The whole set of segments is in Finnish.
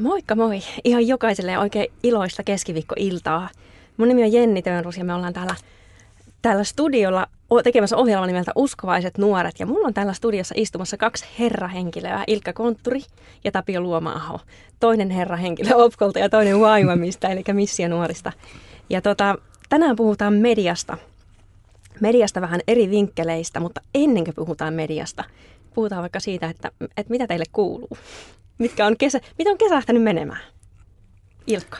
Moikka moi! Ihan jokaiselle oikein iloista keskiviikkoiltaa. Mun nimi on Jenni Tönrus ja me ollaan täällä, täällä studiolla tekemässä ohjelman nimeltä Uskovaiset nuoret. Ja mulla on täällä studiossa istumassa kaksi herrahenkilöä, Ilkka Kontturi ja Tapio Luomaaho. Toinen herrahenkilö Opkolta ja toinen YWAMista, eli Missionuorista. Ja tota, tänään puhutaan mediasta. Mediasta vähän eri vinkkeleistä, mutta ennen kuin puhutaan mediasta, puhutaan vaikka siitä, että, että mitä teille kuuluu. Mitkä on kesä, mitä on kesähtänyt menemään? Ilkka.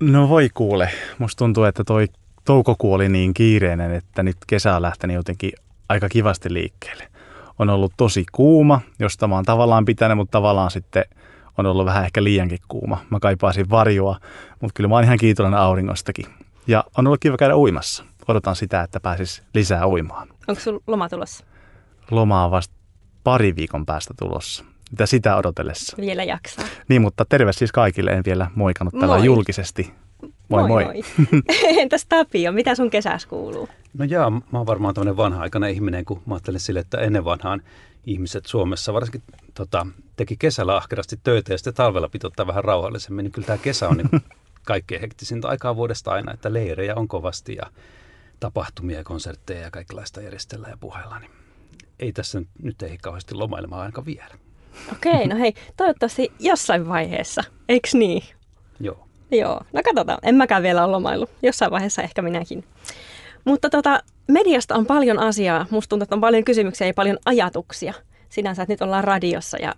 No voi kuule. Musta tuntuu, että toi toukokuu oli niin kiireinen, että nyt kesä on lähtenyt jotenkin aika kivasti liikkeelle. On ollut tosi kuuma, josta mä oon tavallaan pitänyt, mutta tavallaan sitten on ollut vähän ehkä liiankin kuuma. Mä kaipaisin varjoa, mutta kyllä mä oon ihan kiitollinen auringostakin. Ja on ollut kiva käydä uimassa. Odotan sitä, että pääsis lisää uimaan. Onko sulla loma tulossa? Loma on vasta pari viikon päästä tulossa. Mitä sitä odotellessa? Vielä jaksaa. Niin, mutta terve siis kaikille. En vielä moikannut tällä moi. julkisesti. Moi moi. moi. moi. Entäs Tapio, mitä sun kesäs kuuluu? No jaa, mä oon varmaan tämmöinen vanha-aikainen ihminen, kun mä ajattelen sille, että ennen vanhaan ihmiset Suomessa varsinkin tota, teki kesällä ahkerasti töitä ja sitten talvella piti ottaa vähän rauhallisemmin, niin kyllä tämä kesä on niin kaikkein hektisintä aikaa vuodesta aina, että leirejä on kovasti ja tapahtumia ja konsertteja ja kaikenlaista järjestellä ja puhella, niin ei tässä nyt ei kauheasti lomailemaan ainakaan vielä. Okei, no hei, toivottavasti jossain vaiheessa, eikö niin? Joo. Joo, no katsotaan. En mäkään vielä ole lomailu. Jossain vaiheessa ehkä minäkin. Mutta tota, mediasta on paljon asiaa. Musta tuntuu, että on paljon kysymyksiä ja paljon ajatuksia. Sinänsä, että nyt ollaan radiossa ja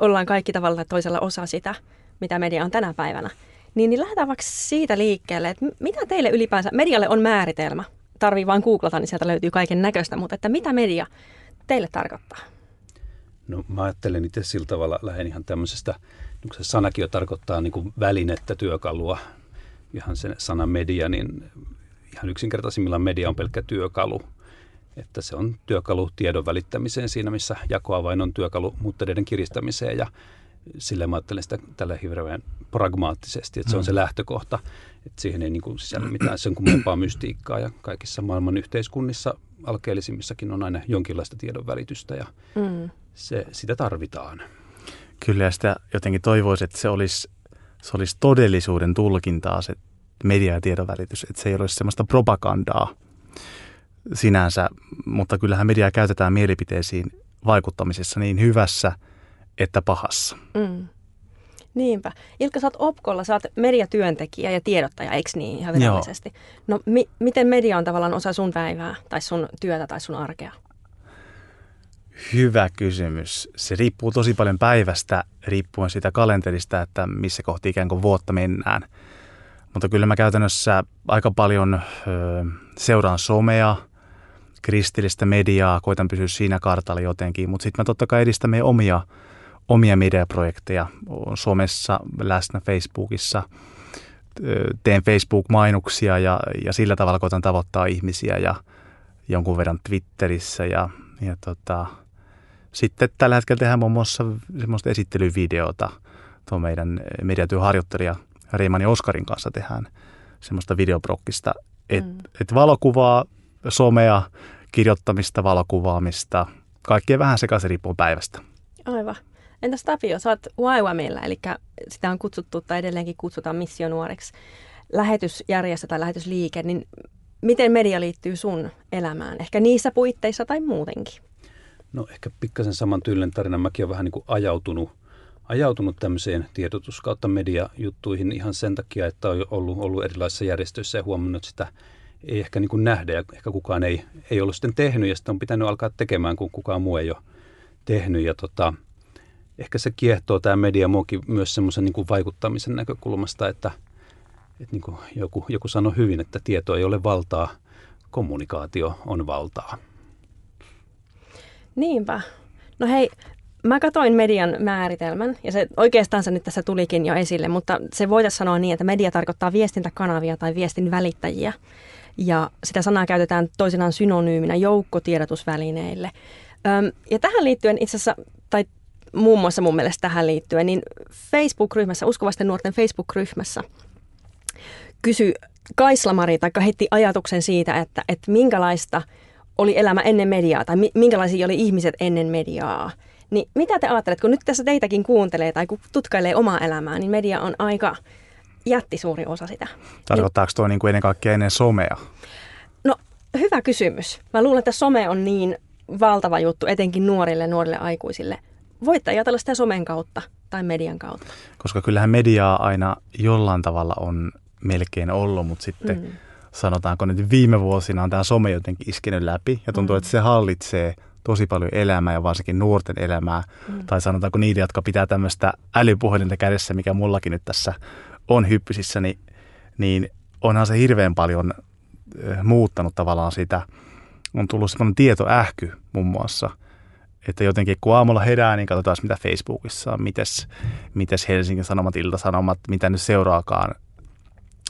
ollaan kaikki tavalla toisella osa sitä, mitä media on tänä päivänä. Niin, niin lähdetään vaikka siitä liikkeelle, että mitä teille ylipäänsä, medialle on määritelmä. Tarvii vain googlata, niin sieltä löytyy kaiken näköistä, mutta että mitä media teille tarkoittaa? No mä ajattelen itse sillä tavalla, lähden ihan tämmöisestä, niin se sanakin jo tarkoittaa niin kuin välinettä, työkalua, ihan se sana media, niin ihan yksinkertaisimmillaan media on pelkkä työkalu. Että se on työkalu tiedon välittämiseen siinä, missä jakoavain on työkalu muutteiden kiristämiseen. Ja sillä mä ajattelen sitä tällä hirveän pragmaattisesti, että se on se mm. lähtökohta, että siihen ei niin kuin sisällä mitään sen kummempaa mystiikkaa. Ja kaikissa maailman yhteiskunnissa alkeellisimmissakin on aina jonkinlaista tiedon välitystä. Ja mm se, sitä tarvitaan. Kyllä ja sitä jotenkin toivoisin, että se olisi, se olisi todellisuuden tulkintaa se media- ja tiedonvälitys, että se ei olisi semmoista propagandaa sinänsä, mutta kyllähän mediaa käytetään mielipiteisiin vaikuttamisessa niin hyvässä että pahassa. Mm. Niinpä. Ilkka, sä oot Opkolla, sä oot mediatyöntekijä ja tiedottaja, eikö niin ihan virallisesti? Joo. No mi- miten media on tavallaan osa sun päivää tai sun työtä tai sun arkea? Hyvä kysymys. Se riippuu tosi paljon päivästä, riippuen siitä kalenterista, että missä kohti ikään kuin vuotta mennään. Mutta kyllä mä käytännössä aika paljon ö, seuraan somea, kristillistä mediaa, koitan pysyä siinä kartalla jotenkin, mutta sitten mä totta kai edistän meidän omia, omia mediaprojekteja. Somessa läsnä Facebookissa, teen Facebook-mainoksia ja, ja sillä tavalla koitan tavoittaa ihmisiä ja jonkun verran Twitterissä ja, ja tota, sitten tällä hetkellä tehdään muun muassa semmoista esittelyvideota tuo meidän mediatyöharjoittelija Reiman ja Oskarin kanssa tehdään semmoista videoprokkista, että mm. et valokuvaa, somea, kirjoittamista, valokuvaamista, kaikkea vähän sekaisin riippuu päivästä. Aivan. Entäs Tapio, sä oot YWAMilla, eli sitä on kutsuttu tai edelleenkin kutsutaan missionuoreksi lähetysjärjestö tai lähetysliike, niin miten media liittyy sun elämään? Ehkä niissä puitteissa tai muutenkin? No ehkä pikkasen saman tyylinen tarina. Mäkin olen vähän niin kuin ajautunut, ajautunut tämmöiseen tiedotus- kautta mediajuttuihin ihan sen takia, että on ollut, ollut erilaisissa järjestöissä ja huomannut, sitä ei ehkä niin kuin nähdä ja ehkä kukaan ei, ei ollut sitten tehnyt ja sitten on pitänyt alkaa tekemään, kun kukaan muu ei ole tehnyt. Ja tota, ehkä se kiehtoo tämä media muukin myös semmoisen niin vaikuttamisen näkökulmasta, että, että niin kuin joku, joku sanoi hyvin, että tieto ei ole valtaa, kommunikaatio on valtaa. Niinpä. No hei, mä katoin median määritelmän, ja se oikeastaan se nyt tässä tulikin jo esille, mutta se voitaisiin sanoa niin, että media tarkoittaa viestintäkanavia tai viestin välittäjiä. Ja sitä sanaa käytetään toisinaan synonyyminä joukkotiedotusvälineille. Öm, ja tähän liittyen itse asiassa, tai muun muassa mun mielestä tähän liittyen, niin Facebook-ryhmässä, uskovasten nuorten Facebook-ryhmässä, kysyi Kaislamari, tai heitti ajatuksen siitä, että, että minkälaista – oli elämä ennen mediaa tai minkälaisia oli ihmiset ennen mediaa, Niin mitä te ajattelette, kun nyt tässä teitäkin kuuntelee tai kun tutkailee omaa elämää, niin media on aika jättisuuri osa sitä. Tarkoittaako tuo niin kuin ennen kaikkea ennen somea? No, hyvä kysymys. Mä luulen, että some on niin valtava juttu, etenkin nuorille nuorille aikuisille. Voitte ajatella sitä somen kautta tai median kautta. Koska kyllähän mediaa aina jollain tavalla on melkein ollut, mutta sitten mm. Sanotaanko nyt viime vuosina on tämä some jotenkin iskenyt läpi ja tuntuu, mm. että se hallitsee tosi paljon elämää ja varsinkin nuorten elämää. Mm. Tai sanotaanko niitä, jotka pitää tämmöistä älypuhelinta kädessä, mikä mullakin nyt tässä on hyppysissä, niin, niin onhan se hirveän paljon muuttanut tavallaan sitä. On tullut semmoinen tietoähky muun muassa, että jotenkin kun aamulla herää, niin katsotaan mitä Facebookissa on, mites, mites Helsingin Sanomat, Ilta-Sanomat, mitä nyt seuraakaan,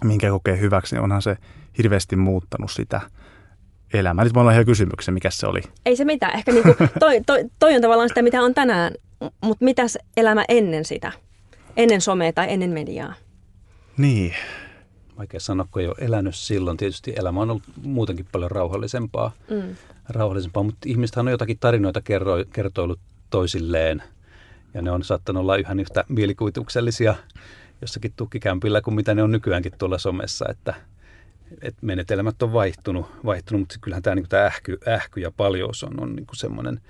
minkä kokee hyväksi, niin onhan se hirveästi muuttanut sitä elämää. Nyt mulla on ihan kysymyksen, mikä se oli? Ei se mitään. Ehkä niinku, toi, toi, toi on tavallaan sitä, mitä on tänään, mutta mitäs elämä ennen sitä? Ennen somea tai ennen mediaa? Niin. Vaikea sanoa, kun ei ole elänyt silloin. Tietysti elämä on ollut muutenkin paljon rauhallisempaa. Mm. rauhallisempaa mutta ihmisethän on jotakin tarinoita kerro, kertoillut toisilleen. Ja ne on saattanut olla ihan yhtä mielikuvituksellisia jossakin tukkikämpillä kuin mitä ne on nykyäänkin tuolla somessa. Että, että menetelmät on vaihtunut, vaihtunut mutta kyllähän tämä, niin tämä ähky, ähky ja paljous on, on niin semmoinen.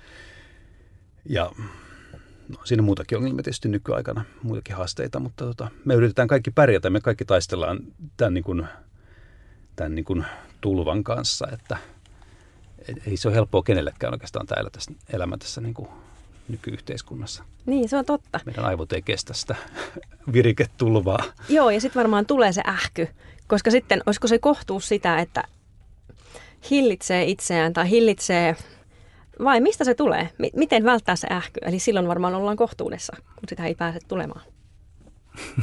Ja No, siinä muutakin ongelmia tietysti nykyaikana, muitakin haasteita, mutta tota, me yritetään kaikki pärjätä, me kaikki taistellaan tämän, niin kuin, tämän niin kuin tulvan kanssa, että ei se ole helppoa kenellekään oikeastaan täällä tässä, elämä tässä niin kuin nykyyhteiskunnassa. Niin, se on totta. Meidän aivot ei kestä sitä viriketulvaa. Joo, ja sitten varmaan tulee se ähky, koska sitten olisiko se kohtuus sitä, että hillitsee itseään tai hillitsee vai mistä se tulee? M- miten välttää se ähky? Eli silloin varmaan ollaan kohtuudessa, kun sitä ei pääse tulemaan.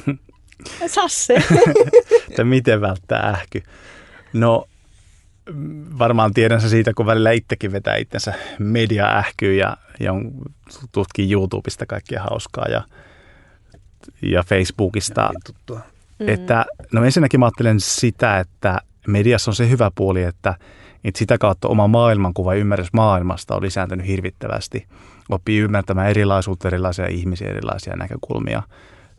Sasse. että miten välttää ähky? No varmaan tiedän se siitä, kun välillä itsekin vetää itsensä media-ähkyyn ja, ja tutkii YouTubesta kaikkia hauskaa ja, ja Facebookista. Ja että, no ensinnäkin mä ajattelen sitä, että mediassa on se hyvä puoli, että – niin sitä kautta oma maailmankuva ja ymmärrys maailmasta on lisääntynyt hirvittävästi. Oppii ymmärtämään erilaisuutta, erilaisia ihmisiä, erilaisia näkökulmia.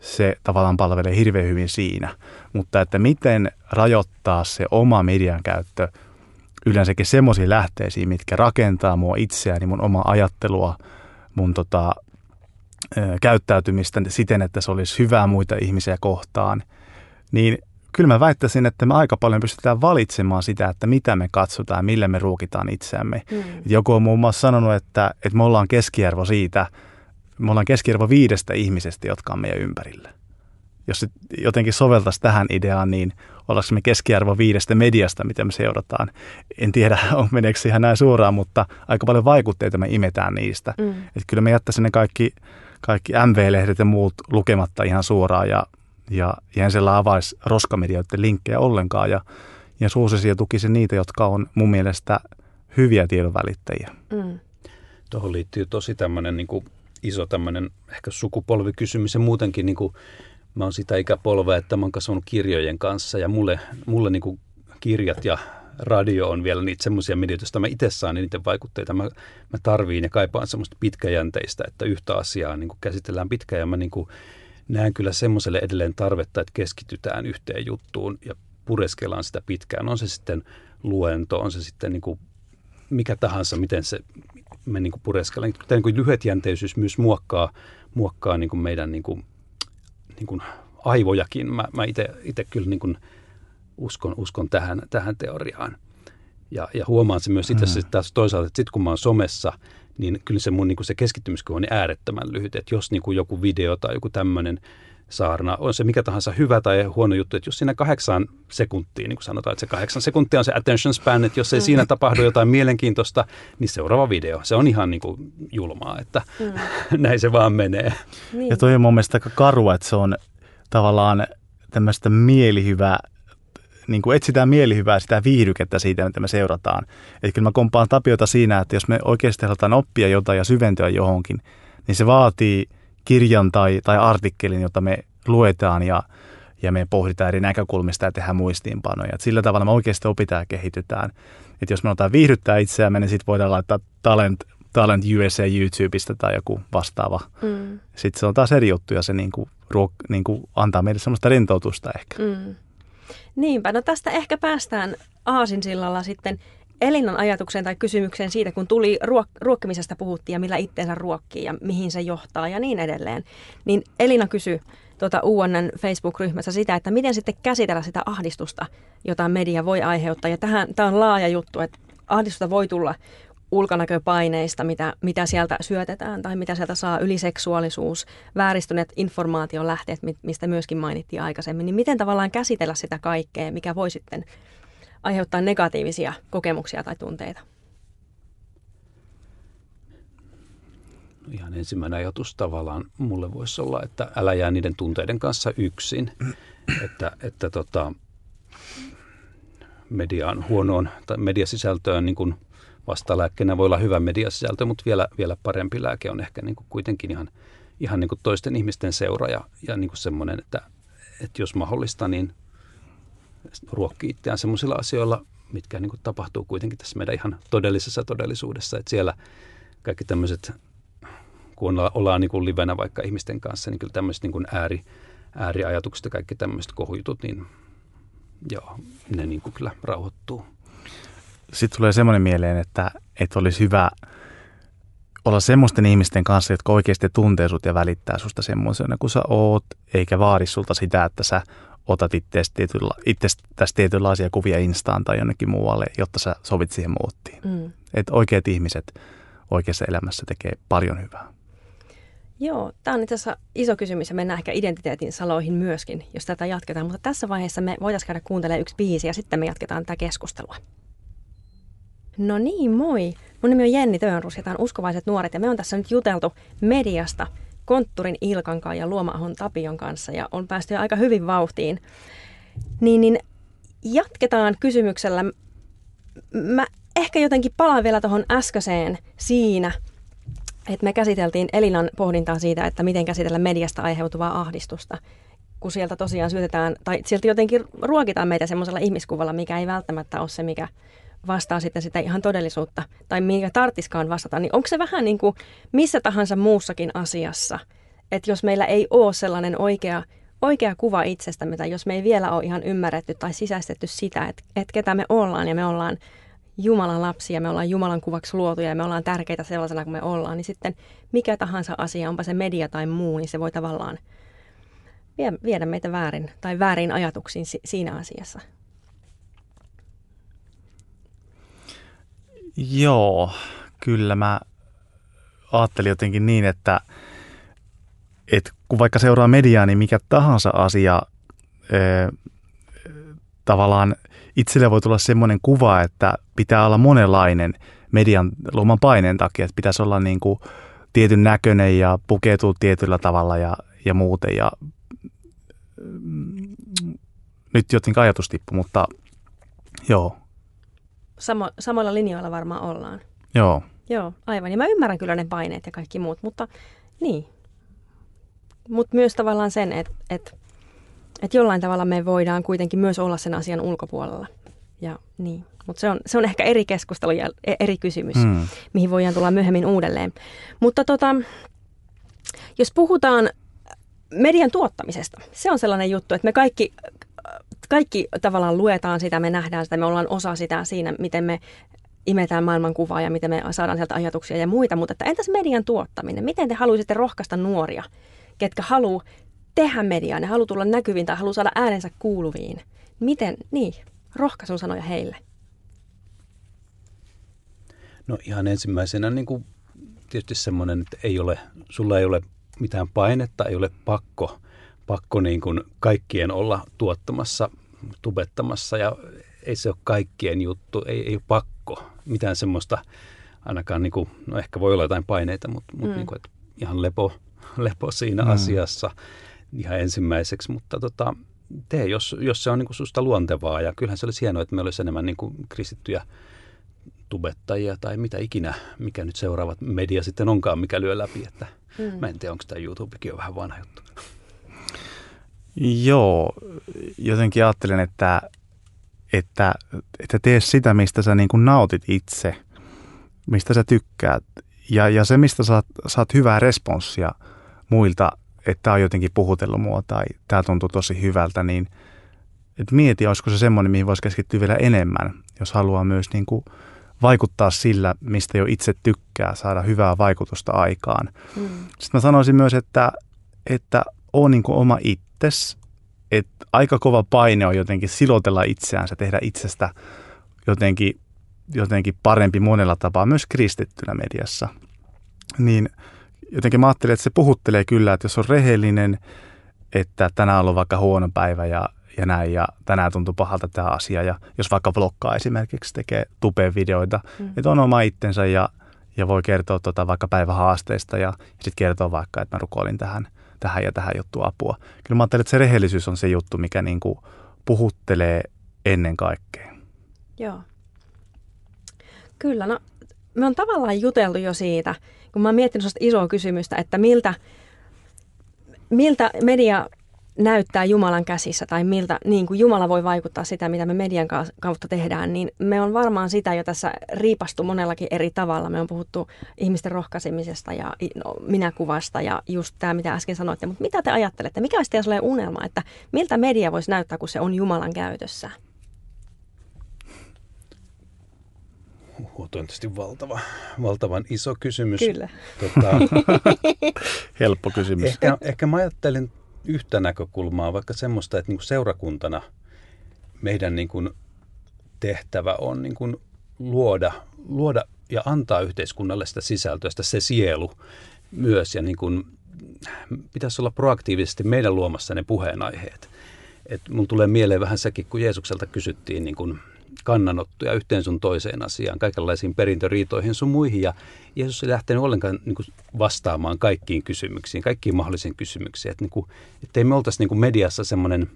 Se tavallaan palvelee hirveän hyvin siinä. Mutta että miten rajoittaa se oma median käyttö yleensäkin semmoisiin lähteisiin, mitkä rakentaa mua itseäni, mun oma ajattelua, mun tota, käyttäytymistä siten, että se olisi hyvää muita ihmisiä kohtaan, niin kyllä mä väittäisin, että me aika paljon pystytään valitsemaan sitä, että mitä me katsotaan, millä me ruokitaan itseämme. Mm. Joku on muun muassa sanonut, että, että me ollaan keskiarvo siitä, me ollaan keskiarvo viidestä ihmisestä, jotka on meidän ympärillä. Jos jotenkin soveltaisi tähän ideaan, niin ollaanko me keskiarvo viidestä mediasta, mitä me seurataan. En tiedä, on meneekö ihan näin suoraan, mutta aika paljon vaikutteita me imetään niistä. Mm. Että kyllä me jättäisiin ne kaikki, kaikki MV-lehdet ja muut lukematta ihan suoraan ja ja, ja en siellä avaisi roskamedioiden linkkejä ollenkaan ja, ja suosisi ja tukisi niitä, jotka on mun mielestä hyviä tiedonvälittäjiä. Mm. Tuohon liittyy tosi tämmöinen niin kuin iso tämmöinen ehkä sukupolvikysymys ja muutenkin niin kuin, mä oon sitä ikäpolvea, että mä oon kasvanut kirjojen kanssa ja mulle, mulle niin kirjat ja radio on vielä niitä semmoisia medioita, joista mä itse saan niiden vaikutteita. Mä, mä tarviin ja kaipaan semmoista pitkäjänteistä, että yhtä asiaa niin käsitellään pitkään ja mä niin näen kyllä semmoiselle edelleen tarvetta, että keskitytään yhteen juttuun ja pureskellaan sitä pitkään. On se sitten luento, on se sitten niin mikä tahansa, miten se me niin pureskellaan. Tämä niin kuin lyhyetjänteisyys myös muokkaa, muokkaa niin meidän niin niin kuin aivojakin. Mä, mä itse kyllä niin kuin uskon, uskon tähän, tähän teoriaan. Ja, ja huomaan se myös itse asiassa mm. taas toisaalta, että sitten kun mä oon somessa – niin kyllä se mun niin kuin se keskittymiskyky on niin äärettömän lyhyt. Että jos niin kuin joku video tai joku tämmöinen saarna, on se mikä tahansa hyvä tai huono juttu, että jos siinä kahdeksan sekuntia, niin kuin sanotaan, että se kahdeksan sekuntia on se attention span, että jos ei mm. siinä tapahdu jotain mielenkiintoista, niin seuraava video, se on ihan niin kuin julmaa, että mm. näin se vaan menee. Niin. Ja toi on mun mielestä aika karua, että se on tavallaan tämmöistä mielihyvää niin kuin etsitään mielihyvää sitä viihdykettä siitä, mitä me seurataan. Eli kyllä mä kompaan Tapiota siinä, että jos me oikeasti halutaan oppia jotain ja syventyä johonkin, niin se vaatii kirjan tai, tai artikkelin, jota me luetaan ja, ja me pohditaan eri näkökulmista ja tehdään muistiinpanoja. Et sillä tavalla me oikeasti opitaan ja kehitytään. Et jos me otetaan viihdyttää itseämme, niin sitten voidaan laittaa talent Talent USA YouTubesta tai joku vastaava. Mm. Sitten se on taas eri juttu ja se niin kuin, ruok, niin kuin antaa meille semmoista rentoutusta ehkä. Mm. Niinpä, no tästä ehkä päästään Aasinsillalla sitten Elinan ajatukseen tai kysymykseen siitä, kun tuli ruok- ruokkimisesta puhuttiin ja millä itteensä ruokkii ja mihin se johtaa ja niin edelleen. Niin Elina kysyi tuota UNN Facebook-ryhmässä sitä, että miten sitten käsitellä sitä ahdistusta, jota media voi aiheuttaa. Ja tähän, tämä on laaja juttu, että ahdistusta voi tulla ulkonäköpaineista, mitä, mitä sieltä syötetään tai mitä sieltä saa yliseksuaalisuus, vääristyneet informaation lähteet, mistä myöskin mainittiin aikaisemmin, niin miten tavallaan käsitellä sitä kaikkea, mikä voi sitten aiheuttaa negatiivisia kokemuksia tai tunteita? No ihan ensimmäinen ajatus tavallaan mulle voisi olla, että älä jää niiden tunteiden kanssa yksin. Että, että tota, mediaan huonoon tai mediasisältöön niin kuin vastalääkkeenä voi olla hyvä mediasisältö, mutta vielä, vielä parempi lääke on ehkä niin kuin kuitenkin ihan, ihan niin kuin toisten ihmisten seura ja, ja niin kuin semmoinen, että, että jos mahdollista, niin ruokkii itseään semmoisilla asioilla, mitkä niin kuin tapahtuu kuitenkin tässä meidän ihan todellisessa todellisuudessa. Että siellä kaikki tämmöiset, kun ollaan niin kuin livenä vaikka ihmisten kanssa, niin kyllä tämmöiset niin kuin ääri, ääriajatukset ja kaikki tämmöiset kohujutut, niin joo, ne niin kuin kyllä rauhoittuu. Sitten tulee semmoinen mieleen, että, että olisi hyvä olla semmoisten ihmisten kanssa, jotka oikeasti tuntee sut ja välittää susta semmoisena kuin sä oot, eikä vaadi sulta sitä, että sä otat itsestäsi tietynla, itsestäsi tietynlaisia kuvia Instaan tai jonnekin muualle, jotta sä sovit siihen muuttiin. Mm. Että oikeat ihmiset oikeassa elämässä tekee paljon hyvää. Joo, tämä on itse asiassa iso kysymys ja mennään ehkä identiteetin saloihin myöskin, jos tätä jatketaan. Mutta tässä vaiheessa me voitaisiin käydä kuuntelemaan yksi biisi ja sitten me jatketaan tätä keskustelua. No niin, moi. Mun nimi on Jenni Töönrus ja tämä on Uskovaiset nuoret ja me on tässä nyt juteltu mediasta – Kontturin Ilkan ja Luomaahon Tapion kanssa ja on päästy aika hyvin vauhtiin. Niin, niin jatketaan kysymyksellä. Mä ehkä jotenkin palaan vielä tuohon äskeiseen siinä, että me käsiteltiin Elinan pohdintaa siitä, että miten käsitellä mediasta aiheutuvaa ahdistusta kun sieltä tosiaan syötetään, tai sieltä jotenkin ruokitaan meitä semmoisella ihmiskuvalla, mikä ei välttämättä ole se, mikä vastaa sitten sitä ihan todellisuutta, tai minkä tarttiskaan vastata, niin onko se vähän niin kuin missä tahansa muussakin asiassa, että jos meillä ei ole sellainen oikea, oikea kuva itsestämme, tai jos me ei vielä ole ihan ymmärretty tai sisäistetty sitä, että, että ketä me ollaan, ja me ollaan Jumalan lapsia, me ollaan Jumalan kuvaksi luotuja ja me ollaan tärkeitä sellaisena kuin me ollaan, niin sitten mikä tahansa asia, onpa se media tai muu, niin se voi tavallaan viedä meitä väärin tai väärin ajatuksiin siinä asiassa. Joo, kyllä mä ajattelin jotenkin niin, että, että kun vaikka seuraa mediaa, niin mikä tahansa asia tavallaan itselle voi tulla semmoinen kuva, että pitää olla monenlainen median luoman paineen takia, että pitäisi olla niin kuin tietyn näköinen ja pukeutua tietyllä tavalla ja, ja muuten. Ja, mm, nyt jotenkin ajatus tippu, mutta joo, samo, samoilla linjoilla varmaan ollaan. Joo. Joo, aivan. Ja mä ymmärrän kyllä ne paineet ja kaikki muut, mutta niin. Mutta myös tavallaan sen, että et, et jollain tavalla me voidaan kuitenkin myös olla sen asian ulkopuolella. Ja niin. Mutta se on, se on ehkä eri keskustelu ja e, eri kysymys, mm. mihin voidaan tulla myöhemmin uudelleen. Mutta tota, jos puhutaan median tuottamisesta, se on sellainen juttu, että me kaikki kaikki tavallaan luetaan sitä, me nähdään sitä, me ollaan osa sitä siinä, miten me imetään maailmankuvaa ja miten me saadaan sieltä ajatuksia ja muita, mutta että entäs median tuottaminen? Miten te haluaisitte rohkaista nuoria, ketkä haluaa tehdä mediaa, ne haluaa tulla näkyviin tai haluaa saada äänensä kuuluviin? Miten, niin, rohkaisun sanoja heille? No ihan ensimmäisenä niin kuin tietysti semmoinen, että ei ole, sulla ei ole mitään painetta, ei ole pakko pakko niin kuin kaikkien olla tuottamassa, tubettamassa ja ei se ole kaikkien juttu, ei, ei ole pakko mitään semmoista, ainakaan niin kuin, no ehkä voi olla jotain paineita, mutta, mm. mutta niin kuin, että ihan lepo, lepo siinä mm. asiassa ihan ensimmäiseksi, mutta tota, tee, jos, jos se on niin kuin susta luontevaa ja kyllähän se olisi hienoa, että me olisi enemmän niin kuin kristittyjä tubettajia tai mitä ikinä, mikä nyt seuraavat media sitten onkaan, mikä lyö läpi, että mm. mä en tiedä, onko tämä YouTubekin jo vähän vanha juttu. Joo, jotenkin ajattelen, että, että, että tee sitä, mistä sä niin kuin nautit itse, mistä sä tykkäät. Ja, ja se, mistä saat, saat hyvää responssia muilta, että tämä on jotenkin puhutellut mua tai tämä tuntuu tosi hyvältä, niin et mieti, olisiko se semmoinen, mihin voisi keskittyä vielä enemmän, jos haluaa myös niin kuin vaikuttaa sillä, mistä jo itse tykkää, saada hyvää vaikutusta aikaan. Mm. Sitten mä sanoisin myös, että, että on niin kuin oma itses, että aika kova paine on jotenkin silotella itseäänsä, tehdä itsestä jotenkin, jotenkin parempi monella tapaa, myös kristittynä mediassa. Niin jotenkin mä ajattelin, että se puhuttelee kyllä, että jos on rehellinen, että tänään on ollut vaikka huono päivä ja, ja näin, ja tänään tuntuu pahalta tämä asia, ja jos vaikka vloggaa esimerkiksi, tekee tupeen videoita, mm. että on oma itsensä ja, ja voi kertoa tota vaikka päivähaasteista ja, ja sitten kertoa vaikka, että mä rukoilin tähän, tähän ja tähän juttu apua. Kyllä mä ajattelin, että se rehellisyys on se juttu, mikä niin kuin puhuttelee ennen kaikkea. Joo. Kyllä, no me on tavallaan juteltu jo siitä, kun mä oon miettinyt sellaista isoa kysymystä, että miltä, miltä media näyttää Jumalan käsissä tai miltä niin kuin Jumala voi vaikuttaa sitä, mitä me median kautta tehdään, niin me on varmaan sitä jo tässä riipastu monellakin eri tavalla. Me on puhuttu ihmisten rohkaisemisesta ja no, minäkuvasta ja just tämä, mitä äsken sanoitte. Mutta mitä te ajattelette? Mikä olisi teidän unelma, että miltä media voisi näyttää, kun se on Jumalan käytössä? Huhu, on tietysti valtava, valtavan iso kysymys. Kyllä. Tota, Helppo kysymys. Ehkä, ehkä mä ajattelin yhtä näkökulmaa, vaikka semmoista, että niin kuin seurakuntana meidän niin kuin tehtävä on niin kuin luoda, luoda ja antaa yhteiskunnalle sitä sisältöä, sitä se sielu myös. Ja niin kuin, pitäisi olla proaktiivisesti meidän luomassa ne puheenaiheet. Et mun tulee mieleen vähän sekin, kun Jeesukselta kysyttiin niin kuin kannanottoja yhteen sun toiseen asiaan, kaikenlaisiin perintöriitoihin sun muihin. Ja Jeesus ei lähtenyt ollenkaan niin kuin vastaamaan kaikkiin kysymyksiin, kaikkiin mahdollisiin kysymyksiin. Että, niin kuin, että ei me oltaisi niin kuin mediassa semmoinen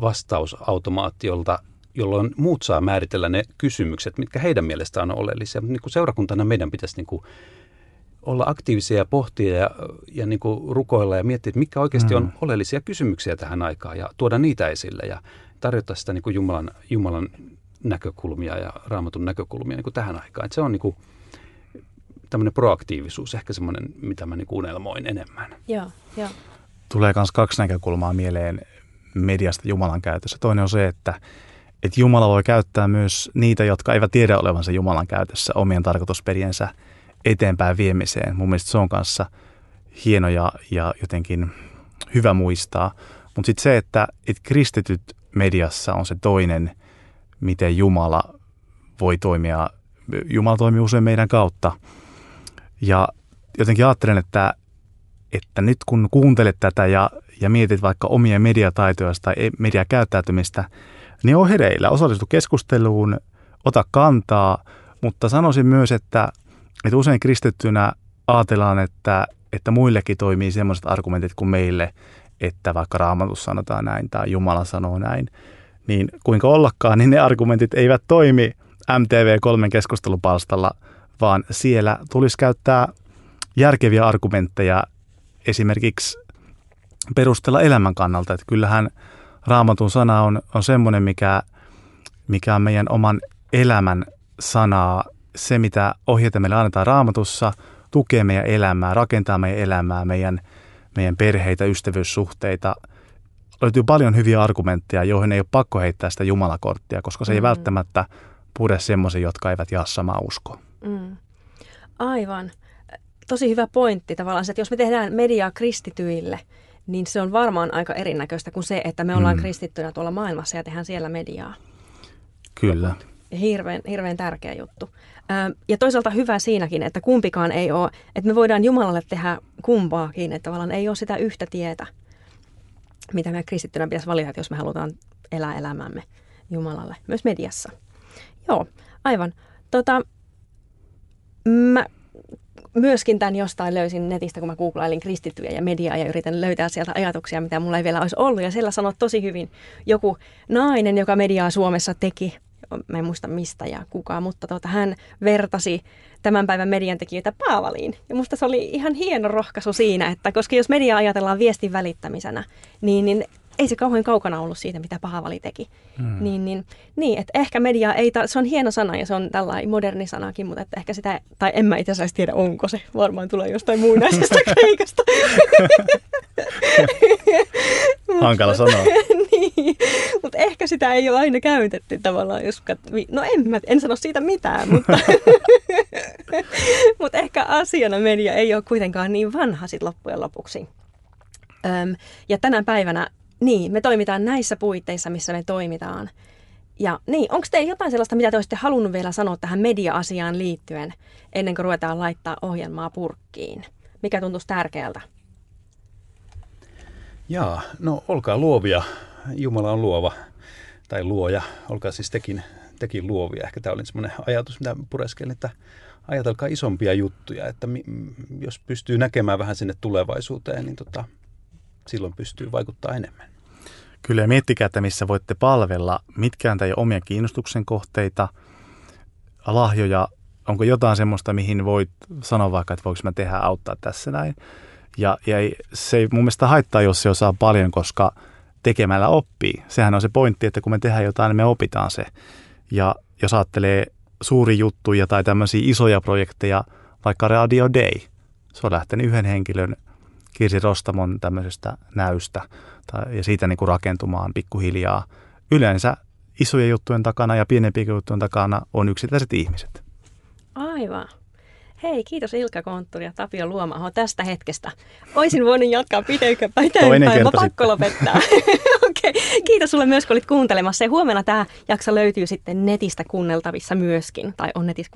vastausautomaatti, jolta, jolloin muut saa määritellä ne kysymykset, mitkä heidän mielestään on oleellisia. Mutta niin kuin seurakuntana meidän pitäisi niin kuin olla aktiivisia ja pohtia ja, ja niin kuin rukoilla ja miettiä, että mitkä oikeasti on mm. oleellisia kysymyksiä tähän aikaan ja tuoda niitä esille ja tarjota sitä niin kuin Jumalan, Jumalan näkökulmia ja raamatun näkökulmia niin kuin tähän aikaan. Että se on niin kuin tämmöinen proaktiivisuus, ehkä semmoinen, mitä mä niin kuin unelmoin enemmän. Joo, joo. Tulee myös kaksi näkökulmaa mieleen mediasta Jumalan käytössä. Toinen on se, että, että Jumala voi käyttää myös niitä, jotka eivät tiedä olevansa Jumalan käytössä omien tarkoitusperiensä eteenpäin viemiseen. Mun mielestä se on kanssa hieno ja, ja jotenkin hyvä muistaa. Mutta sitten se, että, että kristityt mediassa on se toinen – miten Jumala voi toimia. Jumala toimii usein meidän kautta. Ja jotenkin ajattelen, että, että nyt kun kuuntelet tätä ja, ja mietit vaikka omia mediataitoja tai e, mediakäyttäytymistä, niin on hereillä, osallistu keskusteluun, ota kantaa, mutta sanoisin myös, että, että usein kristittynä ajatellaan, että, että muillekin toimii sellaiset argumentit kuin meille, että vaikka raamatussa sanotaan näin tai Jumala sanoo näin niin kuinka ollakaan, niin ne argumentit eivät toimi MTV3 keskustelupalstalla, vaan siellä tulisi käyttää järkeviä argumentteja esimerkiksi perustella elämän kannalta. Että kyllähän raamatun sana on, on semmoinen, mikä, mikä on meidän oman elämän sanaa. Se, mitä ohjeita meille annetaan raamatussa, tukee meidän elämää, rakentaa meidän elämää, meidän, meidän perheitä, ystävyyssuhteita – löytyy paljon hyviä argumentteja, joihin ei ole pakko heittää sitä jumalakorttia, koska se mm. ei välttämättä pure semmoisia, jotka eivät jaa samaa uskoa. Mm. Aivan. Tosi hyvä pointti tavallaan se, että jos me tehdään mediaa kristityille, niin se on varmaan aika erinäköistä kuin se, että me ollaan mm. kristittyinä tuolla maailmassa ja tehdään siellä mediaa. Kyllä. Hirveän, hirveän tärkeä juttu. Ja toisaalta hyvä siinäkin, että kumpikaan ei ole, että me voidaan Jumalalle tehdä kumpaakin, että tavallaan ei ole sitä yhtä tietä mitä me kristittynä pitäisi valita, jos me halutaan elää elämämme Jumalalle, myös mediassa. Joo, aivan. Tota, mä myöskin tämän jostain löysin netistä, kun mä googlailin kristittyjä ja mediaa ja yritän löytää sieltä ajatuksia, mitä mulla ei vielä olisi ollut. Ja siellä sanoi tosi hyvin joku nainen, joka mediaa Suomessa teki, mä en muista mistä ja kuka, mutta tuota, hän vertasi tämän päivän median tekijöitä Paavaliin. Ja musta se oli ihan hieno rohkaisu siinä, että koska jos media ajatellaan viestin välittämisenä, niin, niin ei se kauhean kaukana ollut siitä, mitä Paavali teki. Mm. Niin, niin, niin, että ehkä media ei, ta- se on hieno sana ja se on tällainen moderni sanakin, mutta että ehkä sitä, tai en mä itse asiassa tiedä, onko se. Varmaan tulee jostain muinaisesta kreikasta. Hankala sanoa. niin, mutta ehkä sitä ei ole aina käytetty tavallaan, jos kat- No en, mä, en sano siitä mitään, mutta, mutta ehkä asiana media ei ole kuitenkaan niin vanha sit loppujen lopuksi. Öm, ja tänä päivänä, niin, me toimitaan näissä puitteissa, missä me toimitaan. Ja niin, onko teillä jotain sellaista, mitä te olisitte halunnut vielä sanoa tähän media-asiaan liittyen, ennen kuin ruvetaan laittaa ohjelmaa purkkiin? Mikä tuntuisi tärkeältä? Jaa, no olkaa luovia. Jumala on luova tai luoja. Olkaa siis tekin, tekin luovia. Ehkä tämä oli semmoinen ajatus, mitä pureskelin, että ajatelkaa isompia juttuja, että mi, jos pystyy näkemään vähän sinne tulevaisuuteen, niin tota, silloin pystyy vaikuttaa enemmän. Kyllä ja miettikää, että missä voitte palvella, mitkä on teidän omia kiinnostuksen kohteita, lahjoja, onko jotain semmoista, mihin voit sanoa vaikka, että voiko mä tehdä auttaa tässä näin. Ja, ja se ei mun mielestä haittaa, jos se osaa paljon, koska tekemällä oppii. Sehän on se pointti, että kun me tehdään jotain, niin me opitaan se. Ja jos ajattelee suuri juttuja tai tämmöisiä isoja projekteja, vaikka Radio Day, se on lähtenyt yhden henkilön Kirsi Rostamon tämmöisestä näystä tai, ja siitä niin kuin rakentumaan pikkuhiljaa. Yleensä isojen juttujen takana ja pienempien juttujen takana on yksittäiset ihmiset. Aivan. Hei, kiitos Ilkka Kontturi ja Tapio Luomaho tästä hetkestä. Oisin voinut jatkaa pitempään, pitempään mä pakko lopettaa. okay. Kiitos sulle myös, kun olit kuuntelemassa. Ja huomenna tämä jakso löytyy sitten netistä kuunneltavissa myöskin, tai on netissä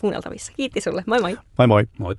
kuunneltavissa. Kiitti sulle, moi moi. Moi moi. Moi.